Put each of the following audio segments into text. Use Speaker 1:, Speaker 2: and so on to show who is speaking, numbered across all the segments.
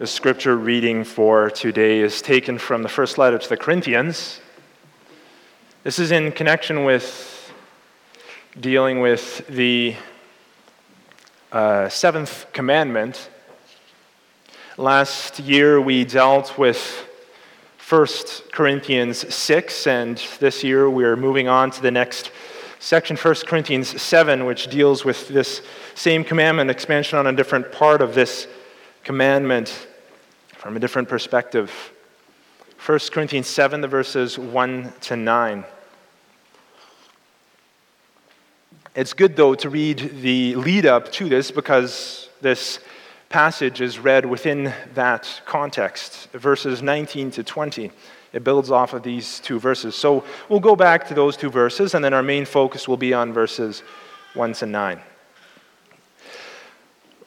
Speaker 1: The scripture reading for today is taken from the first letter to the Corinthians. This is in connection with dealing with the uh, seventh commandment. Last year we dealt with 1 Corinthians 6, and this year we're moving on to the next section, 1 Corinthians 7, which deals with this same commandment, expansion on a different part of this commandment from a different perspective. 1 Corinthians 7, the verses 1 to 9. It's good, though, to read the lead up to this because this passage is read within that context, verses 19 to 20. It builds off of these two verses. So we'll go back to those two verses, and then our main focus will be on verses 1 to 9.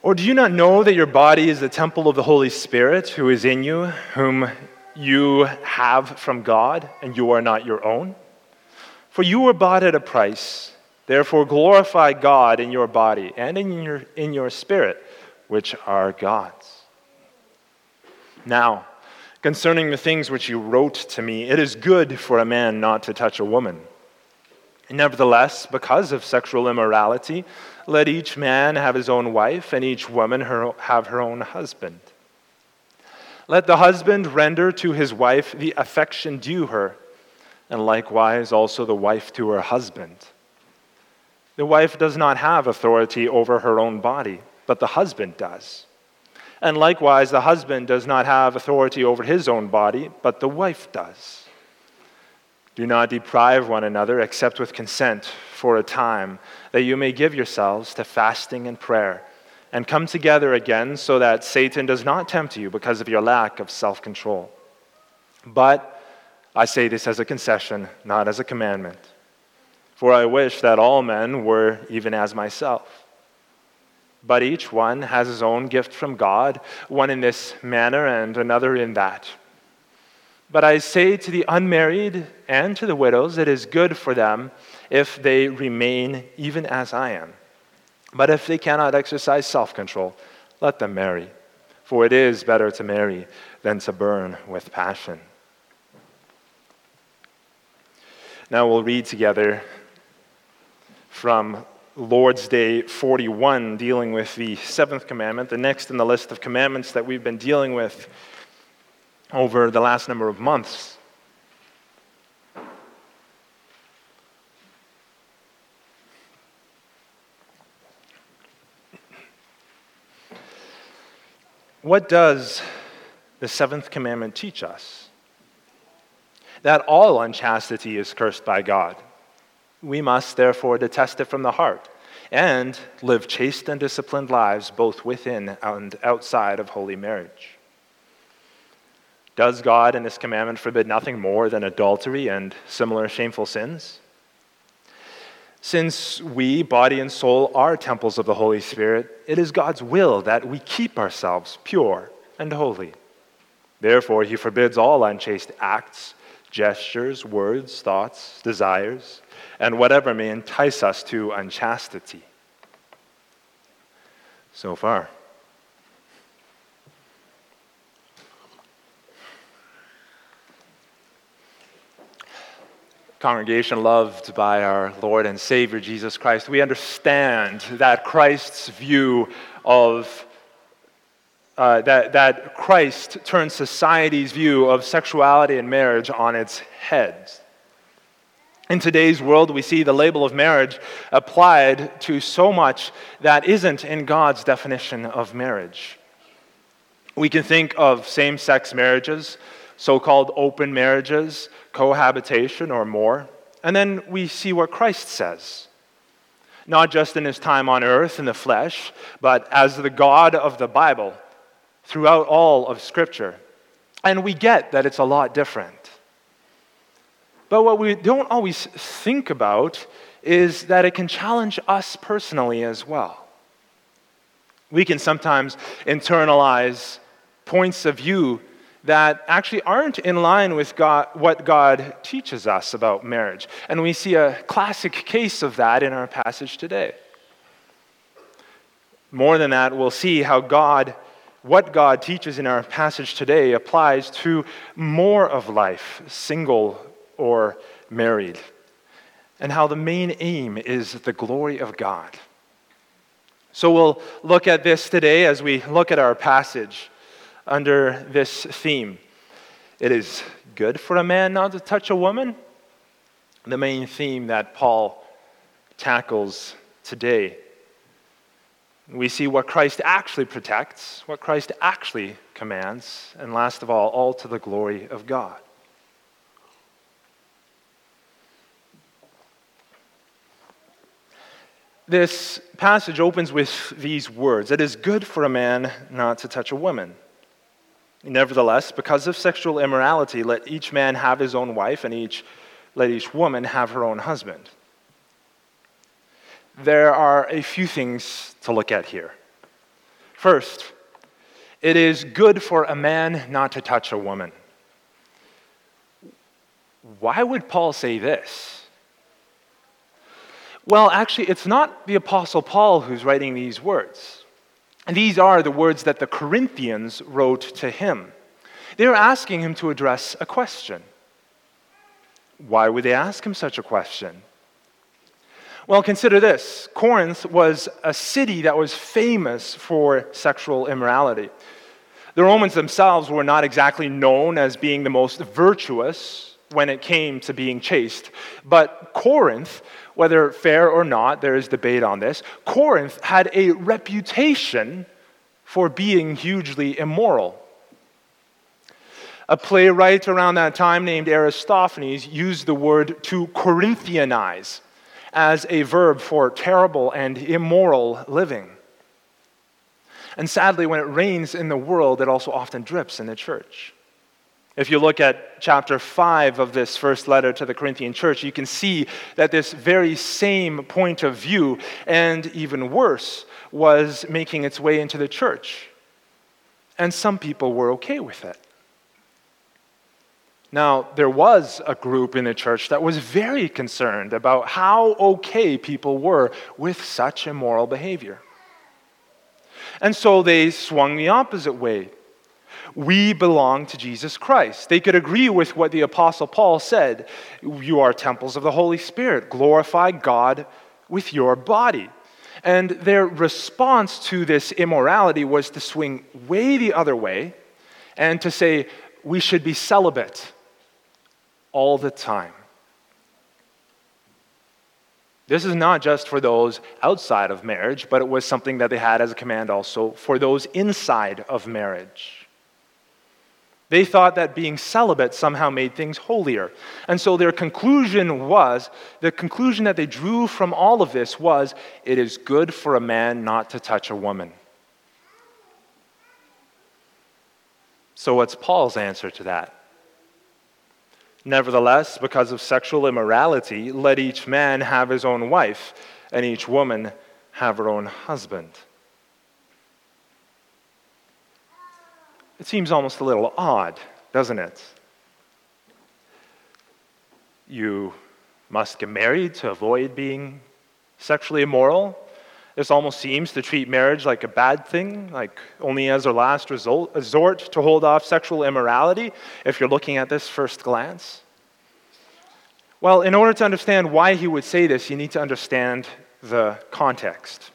Speaker 1: Or do you not know that your body is the temple of the Holy Spirit who is in you, whom you have from God, and you are not your own? For you were bought at a price. Therefore, glorify God in your body and in your, in your spirit, which are God's. Now, concerning the things which you wrote to me, it is good for a man not to touch a woman. Nevertheless, because of sexual immorality, let each man have his own wife, and each woman her, have her own husband. Let the husband render to his wife the affection due her, and likewise also the wife to her husband. The wife does not have authority over her own body, but the husband does. And likewise, the husband does not have authority over his own body, but the wife does. Do not deprive one another except with consent for a time, that you may give yourselves to fasting and prayer, and come together again so that Satan does not tempt you because of your lack of self control. But I say this as a concession, not as a commandment. For I wish that all men were even as myself. But each one has his own gift from God, one in this manner and another in that. But I say to the unmarried and to the widows, it is good for them if they remain even as I am. But if they cannot exercise self control, let them marry. For it is better to marry than to burn with passion. Now we'll read together from Lord's Day 41, dealing with the seventh commandment, the next in the list of commandments that we've been dealing with over the last number of months. What does the seventh commandment teach us? That all unchastity is cursed by God. We must therefore detest it from the heart and live chaste and disciplined lives both within and outside of holy marriage. Does God in this commandment forbid nothing more than adultery and similar shameful sins? Since we, body and soul, are temples of the Holy Spirit, it is God's will that we keep ourselves pure and holy. Therefore, He forbids all unchaste acts, gestures, words, thoughts, desires, and whatever may entice us to unchastity. So far. Congregation loved by our Lord and Savior Jesus Christ, we understand that Christ's view of uh, that, that Christ turns society's view of sexuality and marriage on its head. In today's world, we see the label of marriage applied to so much that isn't in God's definition of marriage. We can think of same sex marriages, so called open marriages, cohabitation or more. And then we see what Christ says. Not just in his time on earth in the flesh, but as the God of the Bible throughout all of Scripture. And we get that it's a lot different. But what we don't always think about is that it can challenge us personally as well. We can sometimes internalize points of view that actually aren't in line with God, what God teaches us about marriage. And we see a classic case of that in our passage today. More than that, we'll see how God what God teaches in our passage today applies to more of life, single or married, and how the main aim is the glory of God. So we'll look at this today as we look at our passage under this theme. It is good for a man not to touch a woman. The main theme that Paul tackles today. We see what Christ actually protects, what Christ actually commands, and last of all, all to the glory of God. This passage opens with these words It is good for a man not to touch a woman. Nevertheless, because of sexual immorality, let each man have his own wife, and each, let each woman have her own husband. There are a few things to look at here. First, it is good for a man not to touch a woman. Why would Paul say this? Well, actually, it's not the Apostle Paul who's writing these words. And these are the words that the Corinthians wrote to him. They're asking him to address a question. Why would they ask him such a question? Well, consider this Corinth was a city that was famous for sexual immorality. The Romans themselves were not exactly known as being the most virtuous when it came to being chaste, but Corinth whether fair or not, there is debate on this. Corinth had a reputation for being hugely immoral. A playwright around that time named Aristophanes used the word to Corinthianize as a verb for terrible and immoral living. And sadly, when it rains in the world, it also often drips in the church. If you look at chapter 5 of this first letter to the Corinthian church, you can see that this very same point of view, and even worse, was making its way into the church. And some people were okay with it. Now, there was a group in the church that was very concerned about how okay people were with such immoral behavior. And so they swung the opposite way we belong to Jesus Christ. They could agree with what the Apostle Paul said You are temples of the Holy Spirit. Glorify God with your body. And their response to this immorality was to swing way the other way and to say, we should be celibate all the time. This is not just for those outside of marriage, but it was something that they had as a command also for those inside of marriage. They thought that being celibate somehow made things holier. And so their conclusion was the conclusion that they drew from all of this was it is good for a man not to touch a woman. So, what's Paul's answer to that? Nevertheless, because of sexual immorality, let each man have his own wife, and each woman have her own husband. It seems almost a little odd, doesn't it? You must get married to avoid being sexually immoral. This almost seems to treat marriage like a bad thing, like only as a last resort, resort to hold off sexual immorality, if you're looking at this first glance. Well, in order to understand why he would say this, you need to understand the context.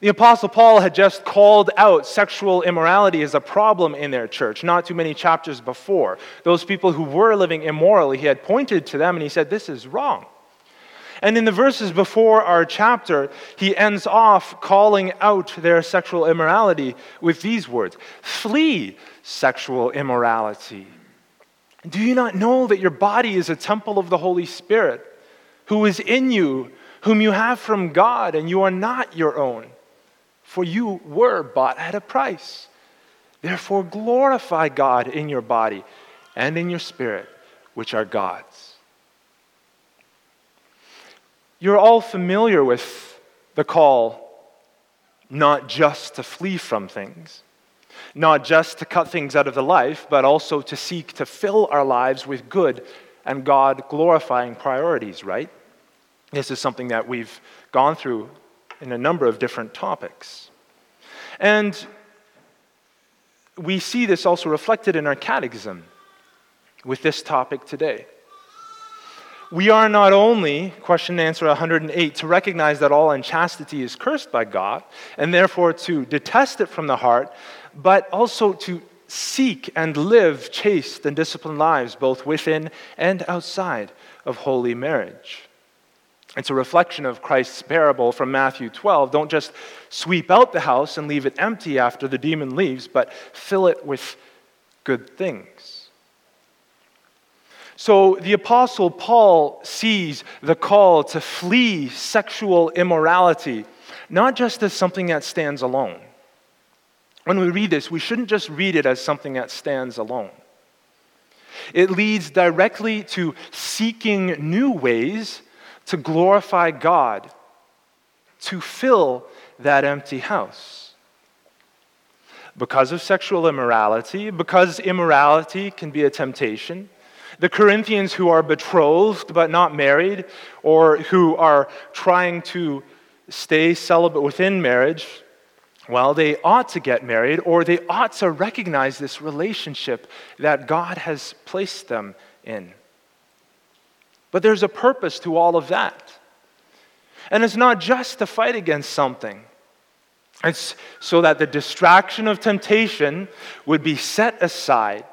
Speaker 1: The Apostle Paul had just called out sexual immorality as a problem in their church, not too many chapters before. Those people who were living immorally, he had pointed to them and he said, This is wrong. And in the verses before our chapter, he ends off calling out their sexual immorality with these words Flee sexual immorality. Do you not know that your body is a temple of the Holy Spirit, who is in you, whom you have from God, and you are not your own? For you were bought at a price. Therefore, glorify God in your body and in your spirit, which are God's. You're all familiar with the call not just to flee from things, not just to cut things out of the life, but also to seek to fill our lives with good and God glorifying priorities, right? This is something that we've gone through in a number of different topics. And we see this also reflected in our catechism with this topic today. We are not only, question and answer 108, to recognize that all unchastity is cursed by God, and therefore to detest it from the heart, but also to seek and live chaste and disciplined lives, both within and outside of holy marriage. It's a reflection of Christ's parable from Matthew 12. Don't just sweep out the house and leave it empty after the demon leaves, but fill it with good things. So the Apostle Paul sees the call to flee sexual immorality not just as something that stands alone. When we read this, we shouldn't just read it as something that stands alone. It leads directly to seeking new ways to glorify God, to fill that empty house. Because of sexual immorality, because immorality can be a temptation, the Corinthians who are betrothed but not married, or who are trying to stay celibate within marriage, well, they ought to get married, or they ought to recognize this relationship that God has placed them in. But there's a purpose to all of that. And it's not just to fight against something, it's so that the distraction of temptation would be set aside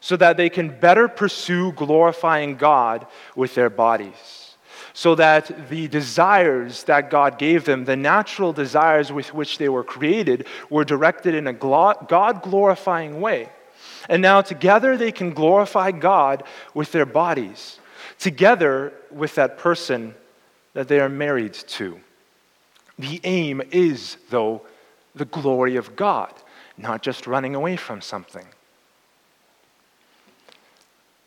Speaker 1: so that they can better pursue glorifying God with their bodies. So that the desires that God gave them, the natural desires with which they were created, were directed in a God glorifying way. And now together they can glorify God with their bodies together with that person that they are married to. The aim is, though, the glory of God, not just running away from something.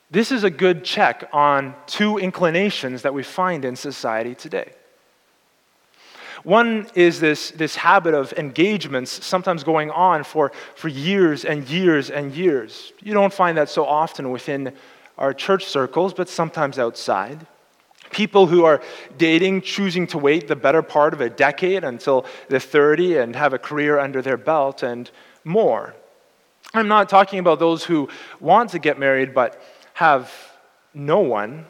Speaker 1: This is a good check on two inclinations that we find in society today. One is this, this habit of engagements, sometimes going on for, for years and years and years. You don't find that so often within our church circles, but sometimes outside. People who are dating, choosing to wait the better part of a decade until they're 30 and have a career under their belt and more. I'm not talking about those who want to get married but have no one,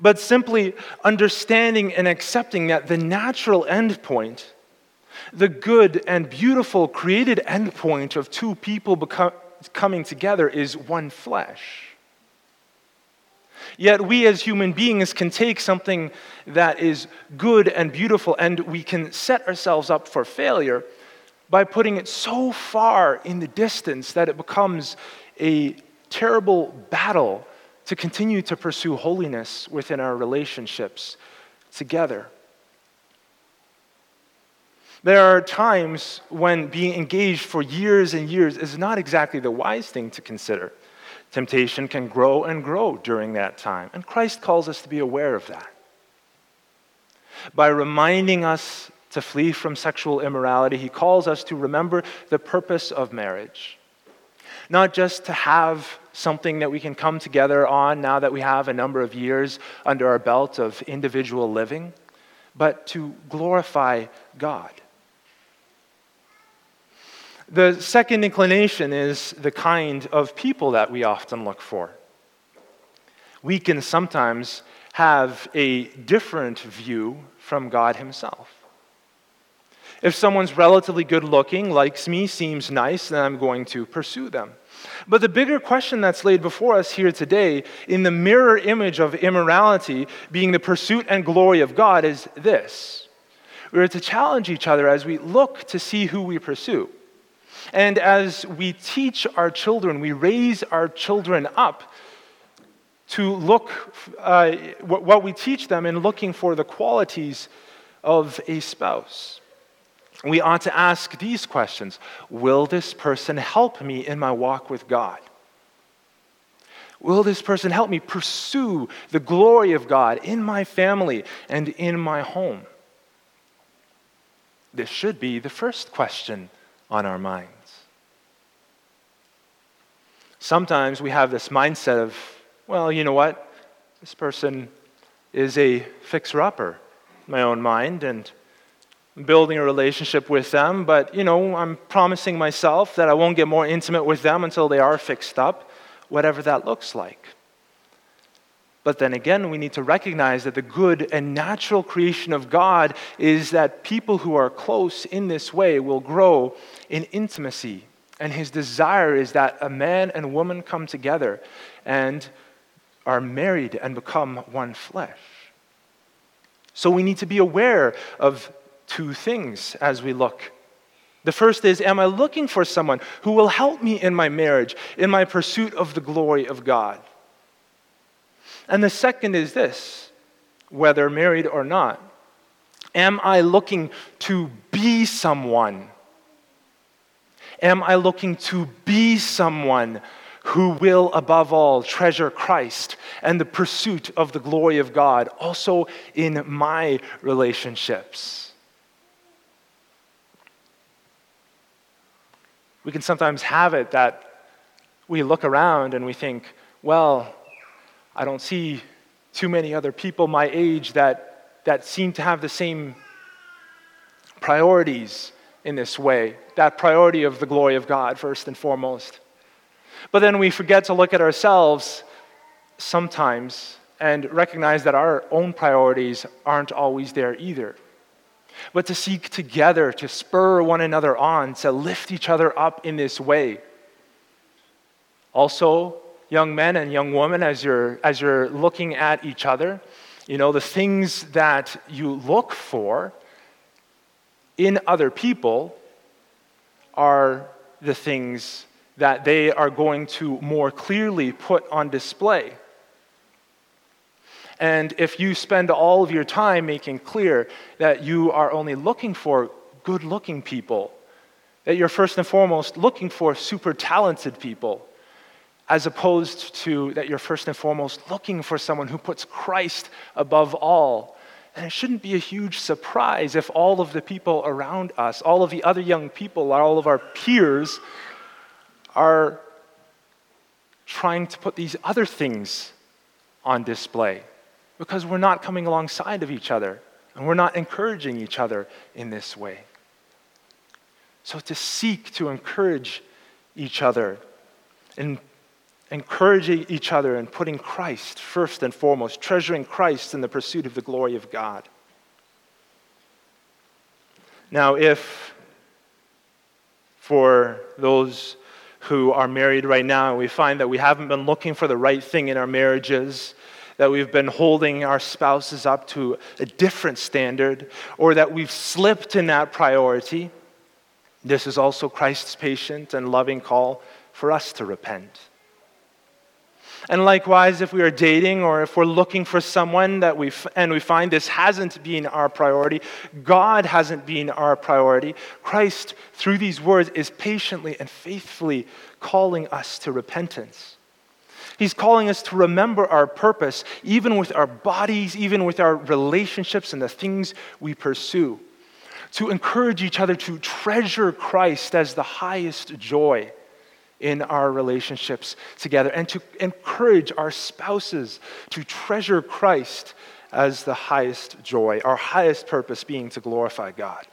Speaker 1: but simply understanding and accepting that the natural endpoint, the good and beautiful created endpoint of two people become, coming together is one flesh. Yet we as human beings can take something that is good and beautiful and we can set ourselves up for failure by putting it so far in the distance that it becomes a terrible battle to continue to pursue holiness within our relationships together. There are times when being engaged for years and years is not exactly the wise thing to consider. Temptation can grow and grow during that time, and Christ calls us to be aware of that. By reminding us to flee from sexual immorality, he calls us to remember the purpose of marriage. Not just to have something that we can come together on now that we have a number of years under our belt of individual living, but to glorify God. The second inclination is the kind of people that we often look for. We can sometimes have a different view from God Himself. If someone's relatively good looking, likes me, seems nice, then I'm going to pursue them. But the bigger question that's laid before us here today, in the mirror image of immorality being the pursuit and glory of God, is this. We're to challenge each other as we look to see who we pursue. And as we teach our children, we raise our children up to look, uh, what we teach them in looking for the qualities of a spouse. We ought to ask these questions Will this person help me in my walk with God? Will this person help me pursue the glory of God in my family and in my home? This should be the first question on our minds. Sometimes we have this mindset of, well, you know what? This person is a fixer upper in my own mind, and building a relationship with them, but you know, I'm promising myself that I won't get more intimate with them until they are fixed up, whatever that looks like. But then again, we need to recognize that the good and natural creation of God is that people who are close in this way will grow in intimacy. And his desire is that a man and woman come together and are married and become one flesh. So we need to be aware of two things as we look. The first is Am I looking for someone who will help me in my marriage, in my pursuit of the glory of God? And the second is this whether married or not, am I looking to be someone? Am I looking to be someone who will, above all, treasure Christ and the pursuit of the glory of God, also in my relationships? We can sometimes have it that we look around and we think, well, I don't see too many other people my age that, that seem to have the same priorities in this way. That priority of the glory of God, first and foremost. But then we forget to look at ourselves sometimes and recognize that our own priorities aren't always there either. But to seek together, to spur one another on, to lift each other up in this way. Also, young men and young women, as you're, as you're looking at each other, you know, the things that you look for in other people are the things that they are going to more clearly put on display. And if you spend all of your time making clear that you are only looking for good looking people, that you're first and foremost looking for super talented people, as opposed to that you're first and foremost looking for someone who puts Christ above all. And it shouldn't be a huge surprise if all of the people around us, all of the other young people, all of our peers, are trying to put these other things on display because we're not coming alongside of each other and we're not encouraging each other in this way. So, to seek to encourage each other and encouraging each other and putting Christ first and foremost, treasuring Christ in the pursuit of the glory of God. Now, if for those who are married right now, we find that we haven't been looking for the right thing in our marriages, that we've been holding our spouses up to a different standard, or that we've slipped in that priority, this is also Christ's patient and loving call for us to repent. And likewise, if we are dating or if we're looking for someone that we and we find this hasn't been our priority, God hasn't been our priority, Christ, through these words, is patiently and faithfully calling us to repentance. He's calling us to remember our purpose, even with our bodies, even with our relationships and the things we pursue. To encourage each other to treasure Christ as the highest joy in our relationships together and to encourage our spouses to treasure Christ as the highest joy, our highest purpose being to glorify God.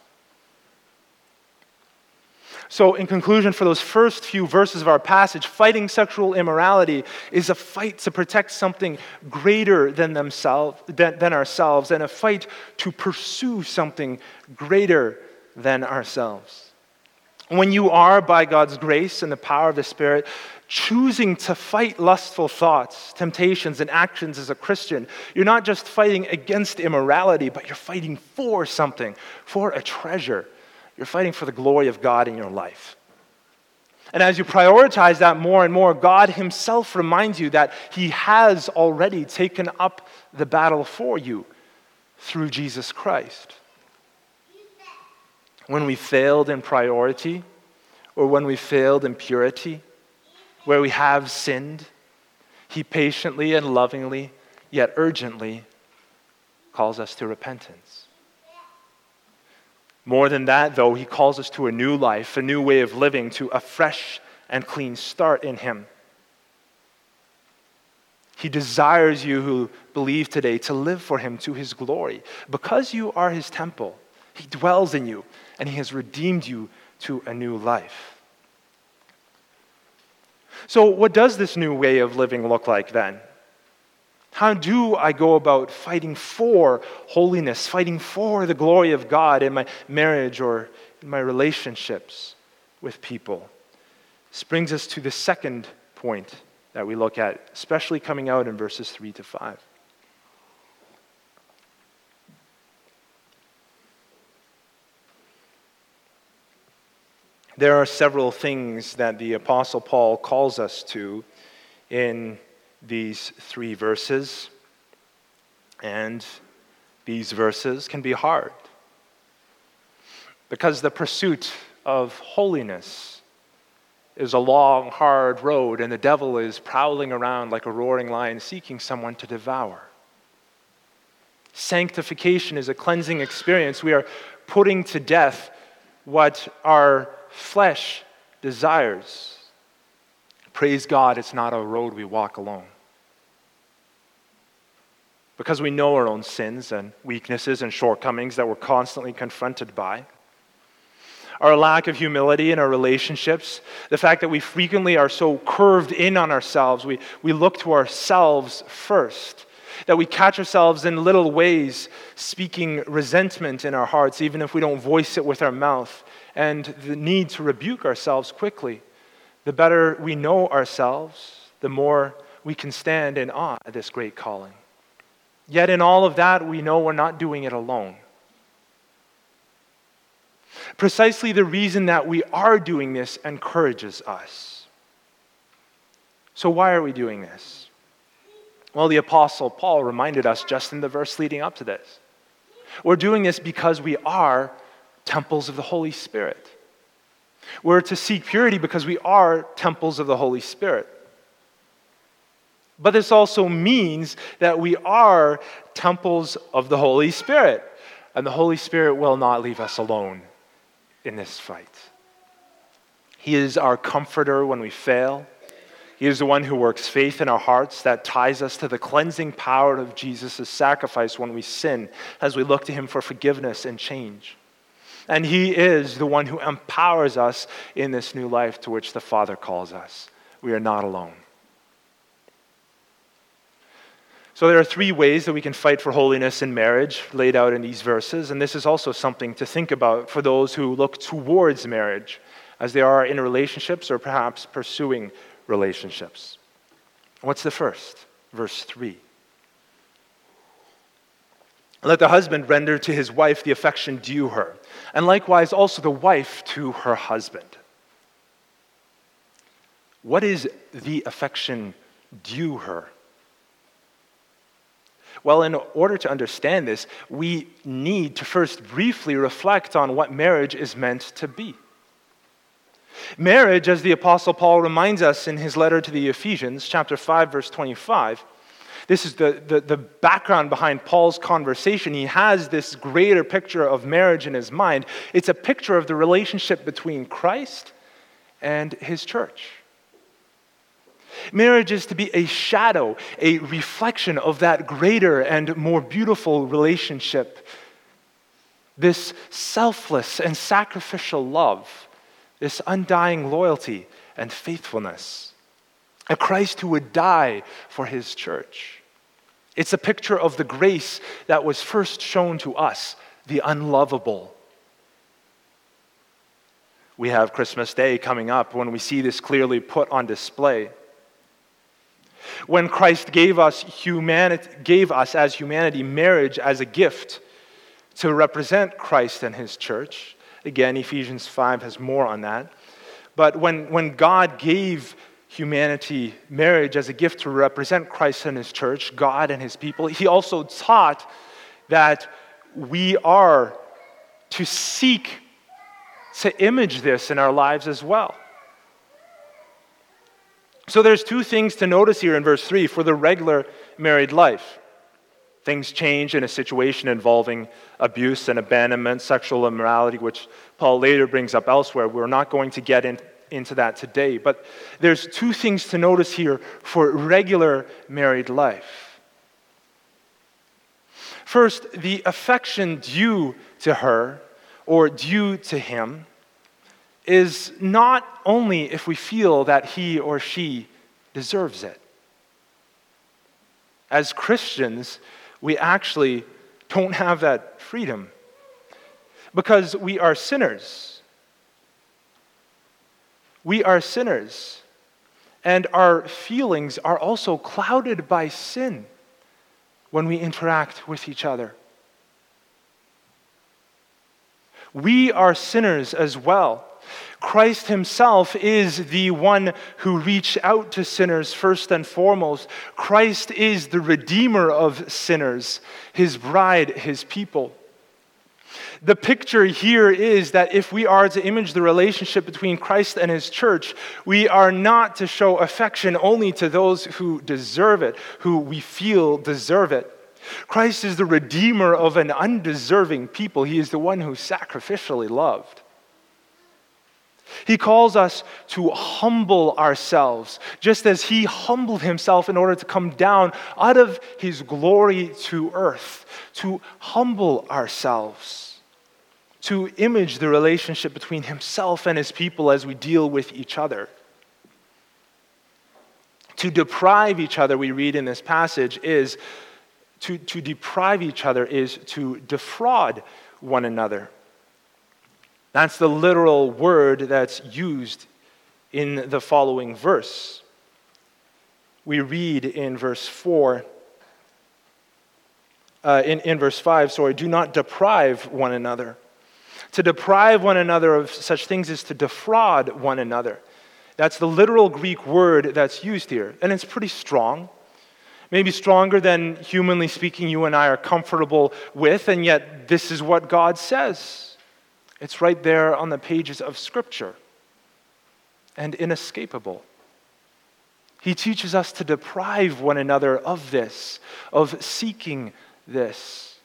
Speaker 1: So, in conclusion, for those first few verses of our passage, fighting sexual immorality is a fight to protect something greater than, themselves, than, than ourselves and a fight to pursue something greater than ourselves. When you are, by God's grace and the power of the Spirit, choosing to fight lustful thoughts, temptations, and actions as a Christian, you're not just fighting against immorality, but you're fighting for something, for a treasure. You're fighting for the glory of God in your life. And as you prioritize that more and more, God Himself reminds you that He has already taken up the battle for you through Jesus Christ when we failed in priority or when we failed in purity, where we have sinned, He patiently and lovingly, yet urgently, calls us to repentance. More than that, though, He calls us to a new life, a new way of living, to a fresh and clean start in Him. He desires you who believe today to live for Him to His glory because you are His temple He dwells in you, and He has redeemed you to a new life. So, what does this new way of living look like then? How do I go about fighting for holiness, fighting for the glory of God in my marriage or in my relationships with people? This brings us to the second point that we look at, especially coming out in verses 3 to 5. There are several things that the Apostle Paul calls us to in these three verses, and these verses can be hard because the pursuit of holiness is a long, hard road, and the devil is prowling around like a roaring lion seeking someone to devour. Sanctification is a cleansing experience. We are putting to death what our flesh desires. Praise God, it's not a road we walk alone. Because we know our own sins and weaknesses and shortcomings that we're constantly confronted by. Our lack of humility in our relationships, the fact that we frequently are so curved in on ourselves, we, we look to ourselves first, that we catch ourselves in little ways speaking resentment in our hearts, even if we don't voice it with our mouth, and the need to rebuke ourselves quickly. The better we know ourselves, the more we can stand in awe at this great calling. Yet, in all of that, we know we're not doing it alone. Precisely the reason that we are doing this encourages us. So, why are we doing this? Well, the Apostle Paul reminded us just in the verse leading up to this. We're doing this because we are temples of the Holy Spirit. We're to seek purity because we are temples of the Holy Spirit. But this also means that we are temples of the Holy Spirit. And the Holy Spirit will not leave us alone in this fight. He is our comforter when we fail. He is the one who works faith in our hearts that ties us to the cleansing power of Jesus' sacrifice when we sin as we look to Him for forgiveness and change. And He is the one who empowers us in this new life to which the Father calls us. We are not alone. So, there are three ways that we can fight for holiness in marriage laid out in these verses, and this is also something to think about for those who look towards marriage as they are in relationships or perhaps pursuing relationships. What's the first? Verse 3. Let the husband render to his wife the affection due her, and likewise also the wife to her husband. What is the affection due her? Well, in order to understand this, we need to first briefly reflect on what marriage is meant to be. Marriage, as the Apostle Paul reminds us in his letter to the Ephesians, chapter 5, verse 25, this is the, the, the, background behind Paul's conversation. He has this greater picture of marriage in his mind. It's a picture of the relationship between Christ and his church. Marriage is to be a shadow, a reflection of that greater and more beautiful relationship. This selfless and sacrificial love, this undying loyalty and faithfulness. A Christ who would die for his church. It's a picture of the grace that was first shown to us, the unlovable. We have Christmas Day coming up when we see this clearly put on display. When Christ gave us, humanity, gave us as humanity marriage as a gift to represent Christ and his church. Again, Ephesians 5 has more on that. But when, when God gave humanity marriage as a gift to represent Christ and his church, God and his people, he also taught that we are to seek to image this in our lives as well. So there's two things to notice here in verse 3 for the regular married life. Things change in a situation involving abuse and abandonment, sexual immorality, which Paul later brings up elsewhere. We're not going to get in, into that today. But there's two things to notice here for regular married life. First, the affection due to her or due to him is not only if we feel that he or she deserves it. As Christians, we actually don't have that freedom because we are sinners. We are sinners, and our feelings are also clouded by sin when we interact with each other. We are sinners as well. Christ Himself is the one who reached out to sinners first and foremost. Christ is the Redeemer of sinners, His bride, His people. The picture here is that if we are to image the relationship between Christ and his church, we are not to show affection only to those who deserve it, who we feel deserve it. Christ is the redeemer of an undeserving people. He is the one who sacrificially loved. He calls us to humble ourselves, just as He humbled Himself in order to come down out of His glory to earth, to humble ourselves, to image the relationship between Himself and His people as we deal with each other. To deprive each other, we read in this passage, is to, to deprive each other is to defraud one another. That's the literal word that's used in the following verse. We read in verse 4, uh, in, in verse 5, sorry, do not deprive one another. To deprive one another of such things is to defraud one another. That's the literal Greek word that's used here, and it's pretty strong maybe stronger than humanly speaking you and I are comfortable with, and yet this is what God says. It's right there on the pages of Scripture and inescapable. He teaches us to deprive one another of this, of seeking this,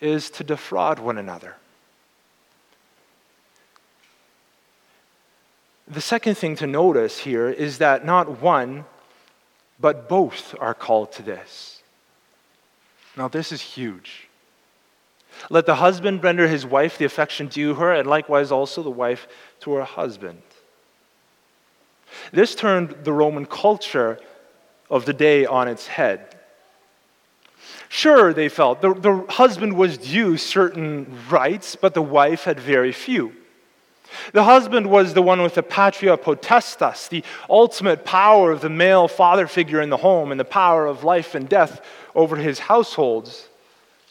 Speaker 1: is to defraud one another. The second thing to notice here is that not one, but both are called to this. Now, this is huge. Let the husband render his wife the affection due her, and likewise also the wife to her husband. This turned the Roman culture of the day on its head. Sure, they felt the, the husband was due certain rights, but the wife had very few. The husband was the one with the patria potestas, the ultimate power of the male father figure in the home and the power of life and death over his households.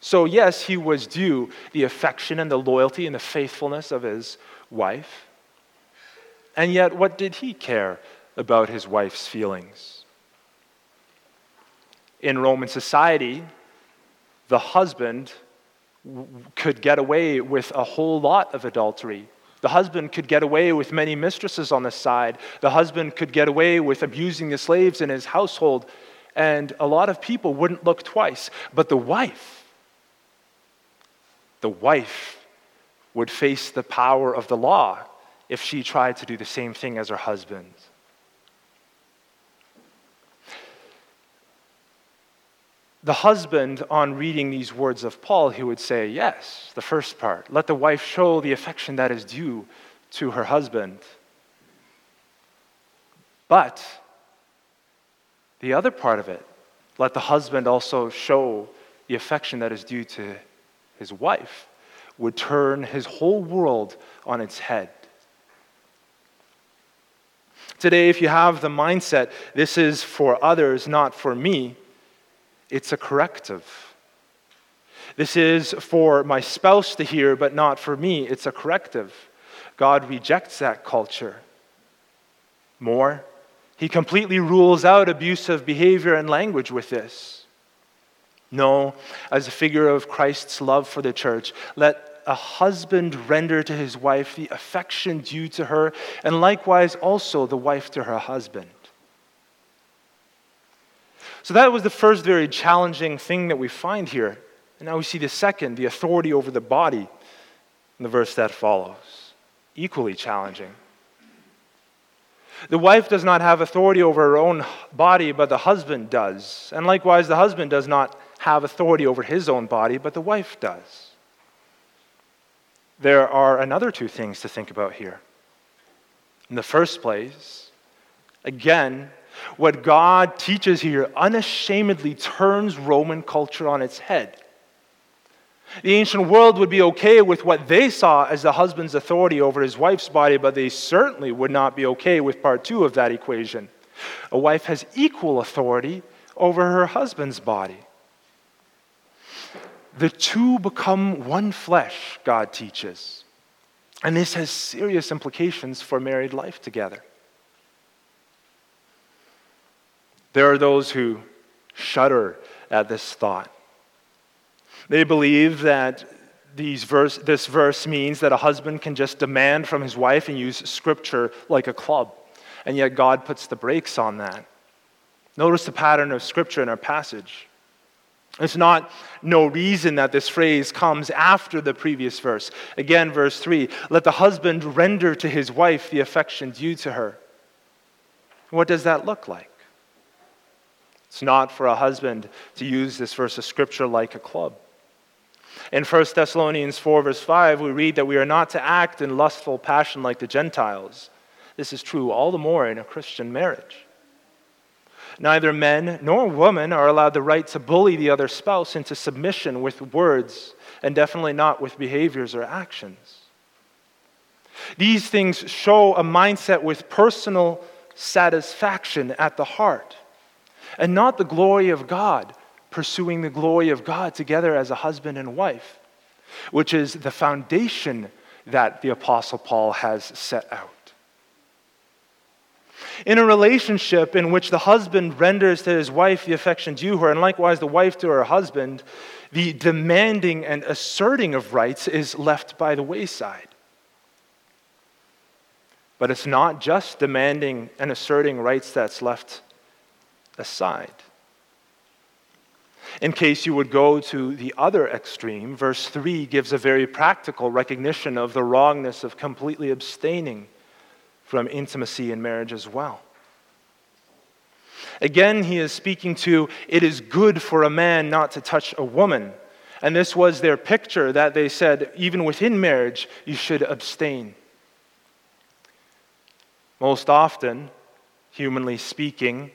Speaker 1: So, yes, he was due the affection and the loyalty and the faithfulness of his wife. And yet, what did he care about his wife's feelings? In Roman society, the husband could get away with a whole lot of adultery the husband could get away with many mistresses on the side. The husband could get away with abusing the slaves in his household. And a lot of people wouldn't look twice. But the wife, the wife would face the power of the law if she tried to do the same thing as her husband. the husband, on reading these words of Paul, he would say, Yes, the first part. Let the wife show the affection that is due to her husband. But the other part of it, let the husband also show the affection that is due to his wife, would turn his whole world on its head. Today, if you have the mindset, this is for others, not for me, it's a corrective. This is for my spouse to hear, but not for me. It's a corrective. God rejects that culture. More, he completely rules out abusive behavior and language with this. No, as a figure of Christ's love for the church, let a husband render to his wife the affection due to her, and likewise also the wife to her husband. So that was the first very challenging thing that we find here. And now we see the second, the authority over the body, in the verse that follows. Equally challenging. The wife does not have authority over her own body, but the husband does. And likewise, the husband does not have authority over his own body, but the wife does. There are another two things to think about here. In the first place, again, what God teaches here unashamedly turns Roman culture on its head. The ancient world would be okay with what they saw as the husband's authority over his wife's body, but they certainly would not be okay with part two of that equation. A wife has equal authority over her husband's body. The two become one flesh, God teaches. And this has serious implications for married life together. There are those who shudder at this thought. They believe that verse, this verse means that a husband can just demand from his wife and use scripture like a club, and yet God puts the brakes on that. Notice the pattern of scripture in our passage. It's not no reason that this phrase comes after the previous verse. Again, verse 3 let the husband render to his wife the affection due to her. What does that look like? It's not for a husband to use this verse of scripture like a club. In 1 Thessalonians 4, verse 5, we read that we are not to act in lustful passion like the Gentiles. This is true all the more in a Christian marriage. Neither men nor women are allowed the right to bully the other spouse into submission with words, and definitely not with behaviors or actions. These things show a mindset with personal satisfaction at the heart, and not the glory of God, pursuing the glory of God together as a husband and wife, which is the foundation that the Apostle Paul has set out. In a relationship in which the husband renders to his wife the affection due her, and likewise the wife to her husband, the demanding and asserting of rights is left by the wayside. But it's not just demanding and asserting rights that's left aside. In case you would go to the other extreme, verse 3 gives a very practical recognition of the wrongness of completely abstaining from intimacy in marriage as well. Again, he is speaking to it is good for a man not to touch a woman. And this was their picture that they said, even within marriage, you should abstain. Most often, humanly speaking,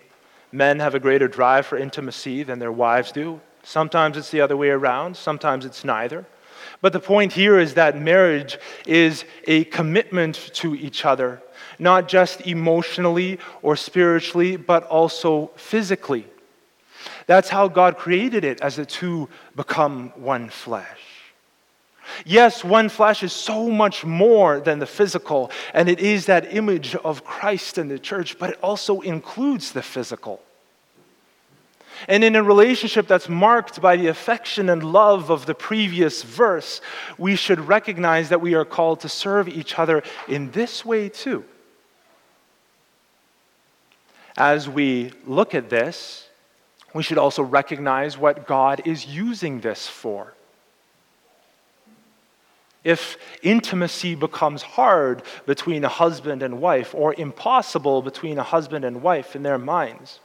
Speaker 1: men have a greater drive for intimacy than their wives do. Sometimes it's the other way around, sometimes it's neither. But the point here is that marriage is a commitment to each other not just emotionally or spiritually, but also physically. That's how God created it, as the two become one flesh. Yes, one flesh is so much more than the physical, and it is that image of Christ in the church, but it also includes the physical. And in a relationship that's marked by the affection and love of the previous verse, we should recognize that we are called to serve each other in this way too as we look at this, we should also recognize what God is using this for. If intimacy becomes hard between a husband and wife, or impossible between a husband and wife in their minds,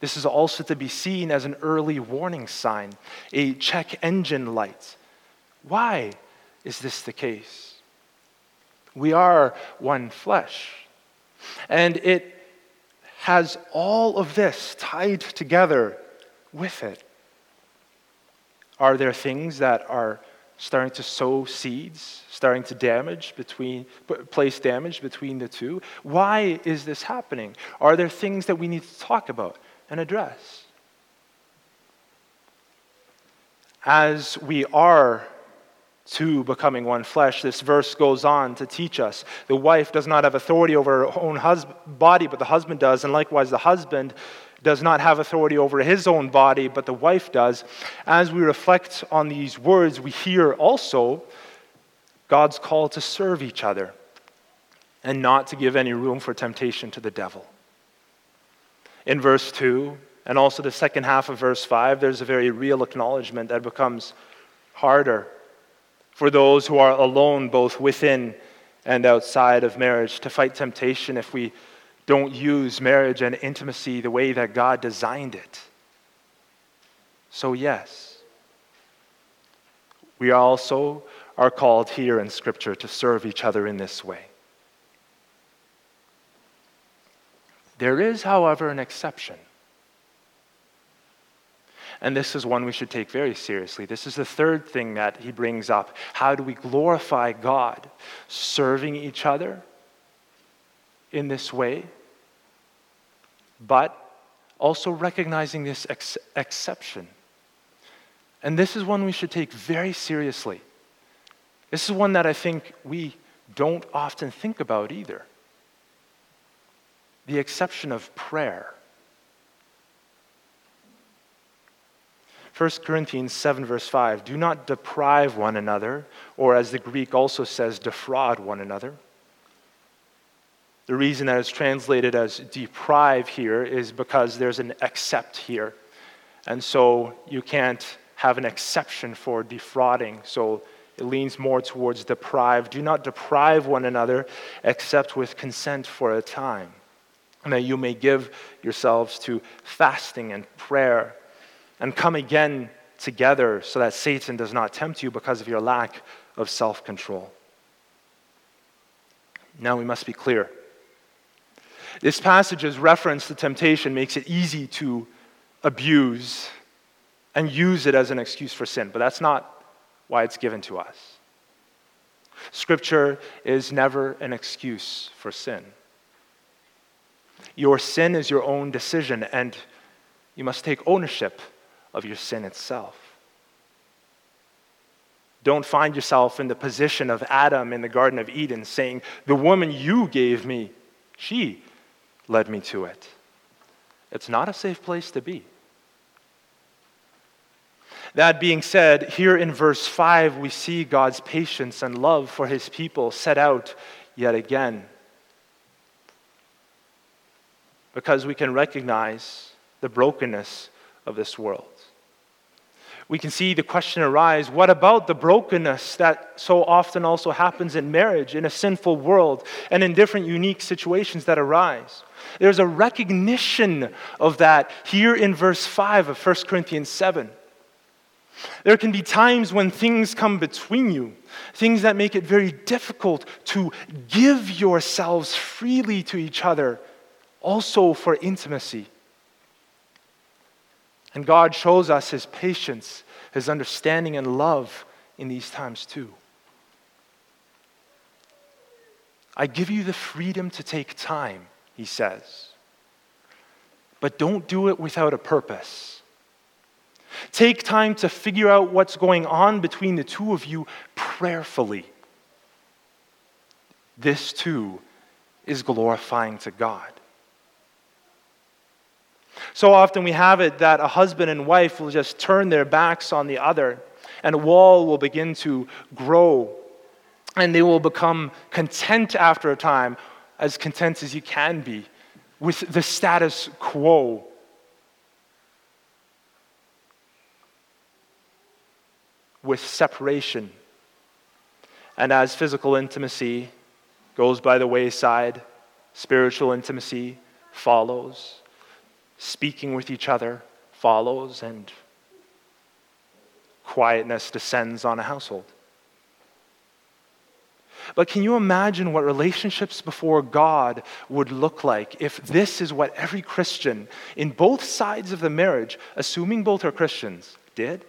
Speaker 1: this is also to be seen as an early warning sign, a check engine light. Why is this the case? We are one flesh. And it has all of this tied together with it. Are there things that are starting to sow seeds, starting to damage between, place damage between the two? Why is this happening? Are there things that we need to talk about and address? As we are two becoming one flesh. This verse goes on to teach us the wife does not have authority over her own hus- body, but the husband does, and likewise the husband does not have authority over his own body, but the wife does. As we reflect on these words, we hear also God's call to serve each other and not to give any room for temptation to the devil. In verse 2, and also the second half of verse 5, there's a very real acknowledgement that becomes harder for those who are alone, both within and outside of marriage, to fight temptation if we don't use marriage and intimacy the way that God designed it. So, yes, we also are called here in Scripture to serve each other in this way. There is, however, an exception. And this is one we should take very seriously. This is the third thing that he brings up. How do we glorify God? Serving each other in this way, but also recognizing this ex- exception. And this is one we should take very seriously. This is one that I think we don't often think about either the exception of prayer. 1 Corinthians 7, verse 5 Do not deprive one another, or as the Greek also says, defraud one another. The reason that it's translated as deprive here is because there's an except here. And so you can't have an exception for defrauding. So it leans more towards deprive. Do not deprive one another except with consent for a time, and that you may give yourselves to fasting and prayer and come again together so that Satan does not tempt you because of your lack of self control. Now we must be clear. This passage's reference to temptation makes it easy to abuse and use it as an excuse for sin, but that's not why it's given to us. Scripture is never an excuse for sin. Your sin is your own decision, and you must take ownership of your sin itself. Don't find yourself in the position of Adam in the Garden of Eden saying, The woman you gave me, she led me to it. It's not a safe place to be. That being said, here in verse 5, we see God's patience and love for his people set out yet again. Because we can recognize the brokenness of this world. We can see the question arise what about the brokenness that so often also happens in marriage, in a sinful world, and in different unique situations that arise? There's a recognition of that here in verse 5 of 1 Corinthians 7. There can be times when things come between you, things that make it very difficult to give yourselves freely to each other, also for intimacy. And God shows us His patience, His understanding, and love in these times too. I give you the freedom to take time, He says, but don't do it without a purpose. Take time to figure out what's going on between the two of you prayerfully. This too is glorifying to God. So often we have it that a husband and wife will just turn their backs on the other, and a wall will begin to grow, and they will become content after a time, as content as you can be, with the status quo with separation. And as physical intimacy goes by the wayside, spiritual intimacy follows, speaking with each other follows, and quietness descends on a household. But can you imagine what relationships before God would look like if this is what every Christian in both sides of the marriage, assuming both are Christians, did?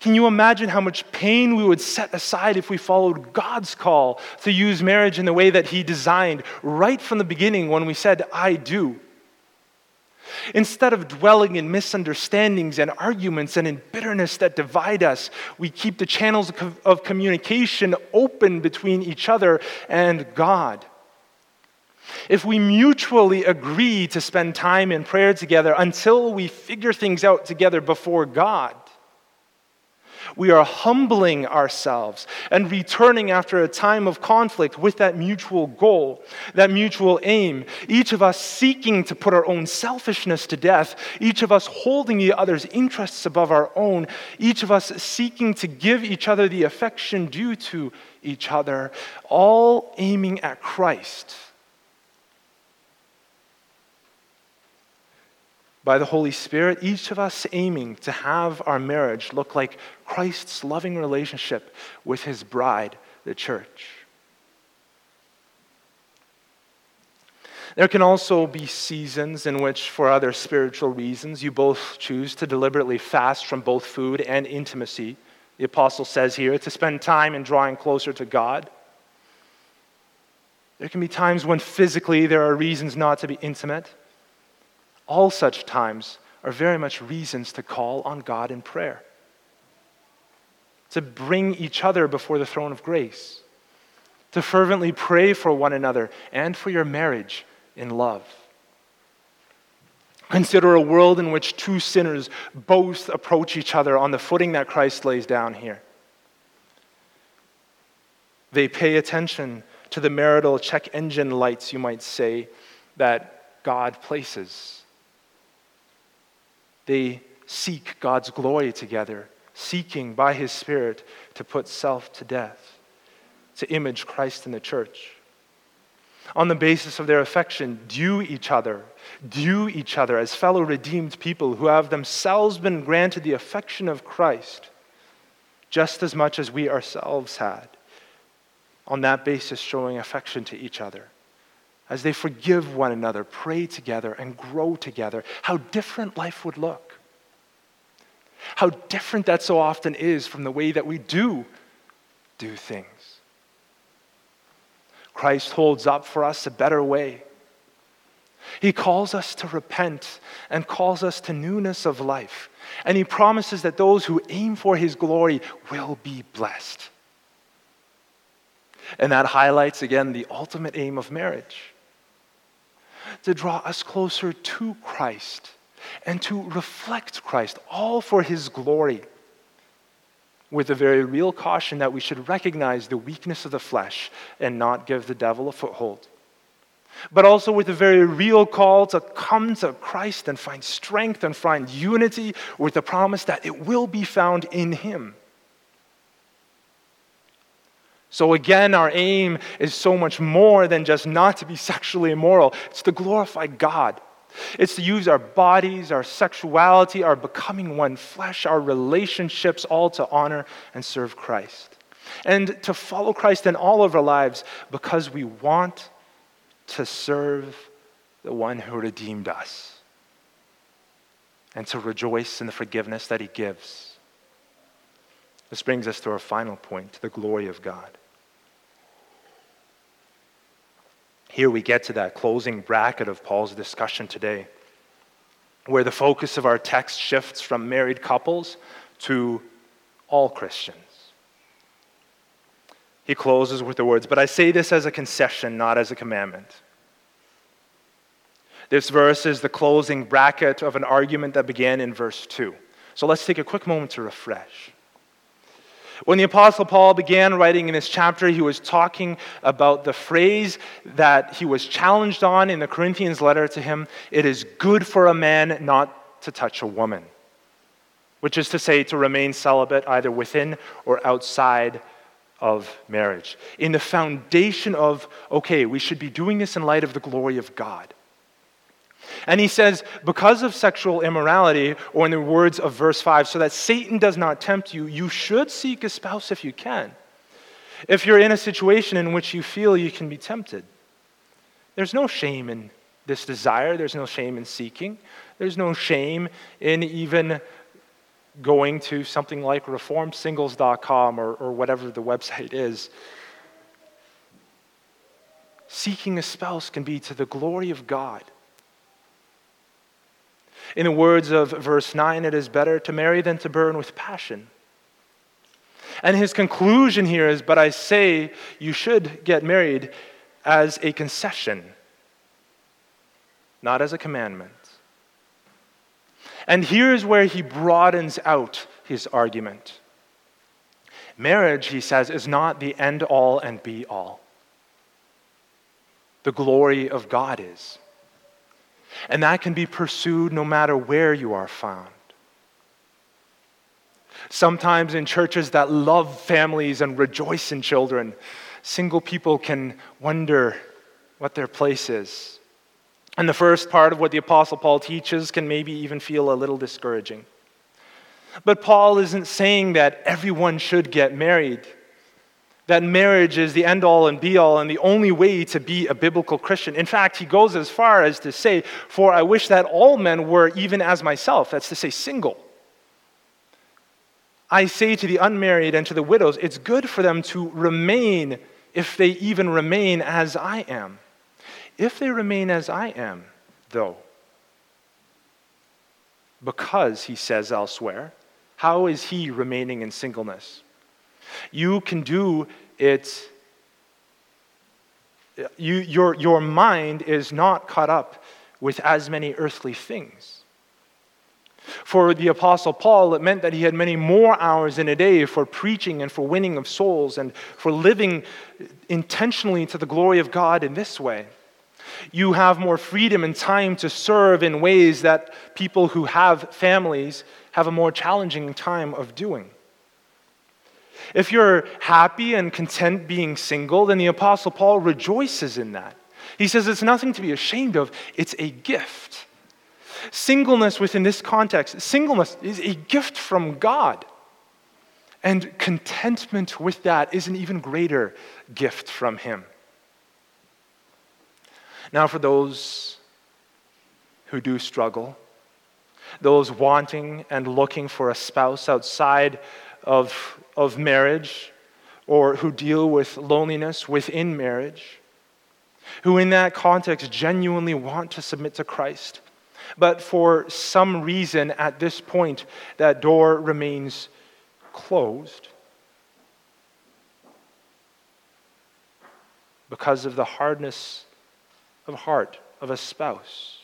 Speaker 1: Can you imagine how much pain we would set aside if we followed God's call to use marriage in the way that He designed right from the beginning when we said, I do? Instead of dwelling in misunderstandings and arguments and in bitterness that divide us, we keep the channels of communication open between each other and God. If we mutually agree to spend time in prayer together until we figure things out together before God, we are humbling ourselves and returning after a time of conflict with that mutual goal, that mutual aim. Each of us seeking to put our own selfishness to death, each of us holding the other's interests above our own, each of us seeking to give each other the affection due to each other, all aiming at Christ. By the Holy Spirit, each of us aiming to have our marriage look like Christ's loving relationship with his bride, the church. There can also be seasons in which, for other spiritual reasons, you both choose to deliberately fast from both food and intimacy. The apostle says here to spend time in drawing closer to God. There can be times when physically there are reasons not to be intimate. All such times are very much reasons to call on God in prayer, to bring each other before the throne of grace, to fervently pray for one another and for your marriage in love. Consider a world in which two sinners both approach each other on the footing that Christ lays down here. They pay attention to the marital check engine lights, you might say, that God places. They seek God's glory together, seeking by His Spirit to put self to death, to image Christ in the church on the basis of their affection, due each other, due each other as fellow redeemed people who have themselves been granted the affection of Christ just as much as we ourselves had. On that basis, showing affection to each other. As they forgive one another, pray together, and grow together, how different life would look. How different that so often is from the way that we do do things. Christ holds up for us a better way. He calls us to repent and calls us to newness of life. And he promises that those who aim for his glory will be blessed. And that highlights again the ultimate aim of marriage to draw us closer to Christ and to reflect Christ, all for his glory with a very real caution that we should recognize the weakness of the flesh and not give the devil a foothold. But also with a very real call to come to Christ and find strength and find unity with the promise that it will be found in Him. So, again, our aim is so much more than just not to be sexually immoral, it's to glorify God it's to use our bodies, our sexuality, our becoming one flesh, our relationships, all to honor and serve Christ. And to follow Christ in all of our lives because we want to serve the one who redeemed us and to rejoice in the forgiveness that he gives. This brings us to our final point the glory of God. Here we get to that closing bracket of Paul's discussion today, where the focus of our text shifts from married couples to all Christians. He closes with the words, But I say this as a concession, not as a commandment. This verse is the closing bracket of an argument that began in verse 2. So let's take a quick moment to refresh. When the Apostle Paul began writing in this chapter, he was talking about the phrase that he was challenged on in the Corinthians letter to him it is good for a man not to touch a woman, which is to say, to remain celibate either within or outside of marriage. In the foundation of, okay, we should be doing this in light of the glory of God. And he says, because of sexual immorality, or in the words of verse 5, so that Satan does not tempt you, you should seek a spouse if you can. If you're in a situation in which you feel you can be tempted, there's no shame in this desire, there's no shame in seeking, there's no shame in even going to something like reformsingles.com or, or whatever the website is. Seeking a spouse can be to the glory of God. In the words of verse 9, it is better to marry than to burn with passion. And his conclusion here is But I say you should get married as a concession, not as a commandment. And here's where he broadens out his argument. Marriage, he says, is not the end all and be all. The glory of God is. And that can be pursued no matter where you are found. Sometimes in churches that love families and rejoice in children, single people can wonder what their place is. And the first part of what the Apostle Paul teaches can maybe even feel a little discouraging. But Paul isn't saying that everyone should get married, that marriage is the end all and be all and the only way to be a biblical Christian. In fact, he goes as far as to say, For I wish that all men were even as myself, that's to say, single. I say to the unmarried and to the widows, it's good for them to remain, if they even remain as I am. If they remain as I am, though, because, he says elsewhere, how is he remaining in singleness? You can do it. You, your, your mind is not caught up with as many earthly things. For the Apostle Paul, it meant that he had many more hours in a day for preaching and for winning of souls and for living intentionally to the glory of God in this way. You have more freedom and time to serve in ways that people who have families have a more challenging time of doing. If you're happy and content being single, then the Apostle Paul rejoices in that. He says it's nothing to be ashamed of, it's a gift. Singleness within this context, singleness is a gift from God. And contentment with that is an even greater gift from Him. Now, for those who do struggle, those wanting and looking for a spouse outside of, of marriage, or who deal with loneliness within marriage, who in that context genuinely want to submit to Christ, but for some reason at this point that door remains closed because of the hardness of heart of a spouse.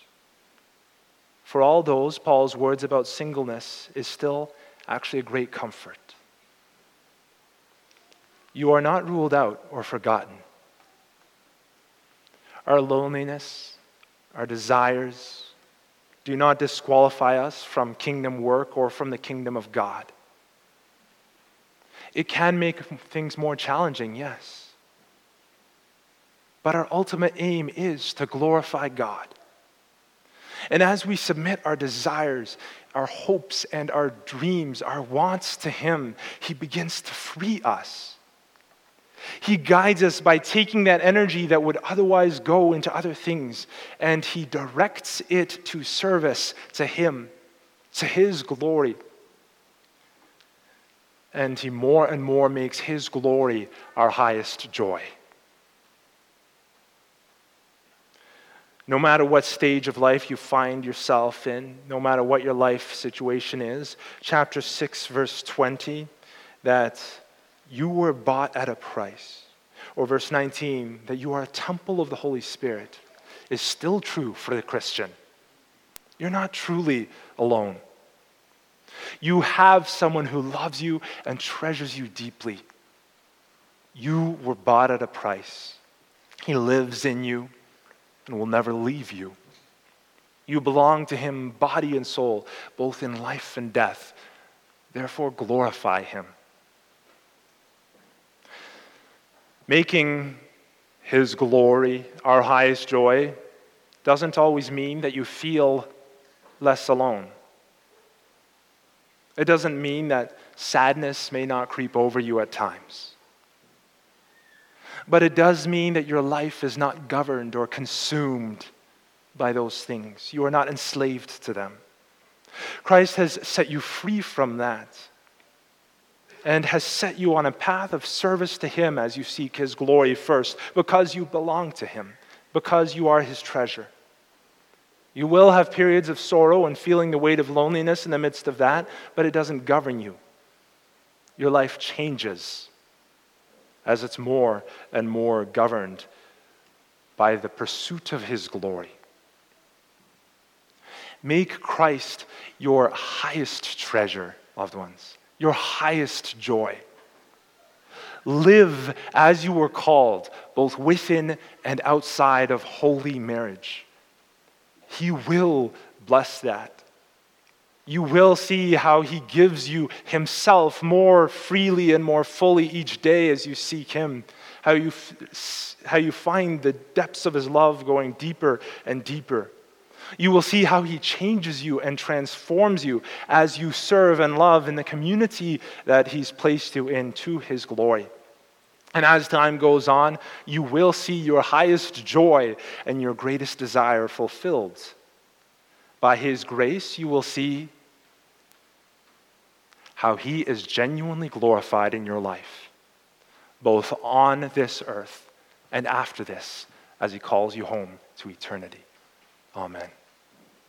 Speaker 1: For all those, Paul's words about singleness is still actually a great comfort. You are not ruled out or forgotten. Our loneliness, our desires, do not disqualify us from kingdom work or from the kingdom of God. It can make things more challenging, yes. But our ultimate aim is to glorify God. And as we submit our desires, our hopes, and our dreams, our wants to Him, He begins to free us. He guides us by taking that energy that would otherwise go into other things and He directs it to service to Him, to His glory. And He more and more makes His glory our highest joy. No matter what stage of life you find yourself in, no matter what your life situation is, chapter 6, verse 20, that you were bought at a price, or verse 19, that you are a temple of the Holy Spirit, is still true for the Christian. You're not truly alone. You have someone who loves you and treasures you deeply. You were bought at a price. He lives in you and will never leave you. You belong to him, body and soul, both in life and death. Therefore, glorify him. Making his glory our highest joy doesn't always mean that you feel less alone. It doesn't mean that sadness may not creep over you at times. But it does mean that your life is not governed or consumed by those things. You are not enslaved to them. Christ has set you free from that and has set you on a path of service to Him as you seek His glory first, because you belong to Him, because you are His treasure. You will have periods of sorrow and feeling the weight of loneliness in the midst of that, but it doesn't govern you. Your life changes as it's more and more governed by the pursuit of His glory. Make Christ your highest treasure, loved ones, your highest joy. Live as you were called, both within and outside of holy marriage. He will bless that you will see how he gives you himself more freely and more fully each day as you seek him how you, f- how you find the depths of His love going deeper and deeper. You will see how He changes you and transforms you as you serve and love in the community that He's placed you in to His glory. And as time goes on, you will see your highest joy and your greatest desire fulfilled. By His grace, you will see how He is genuinely glorified in your life, both on this earth and after this, as He calls you home to eternity. Amen.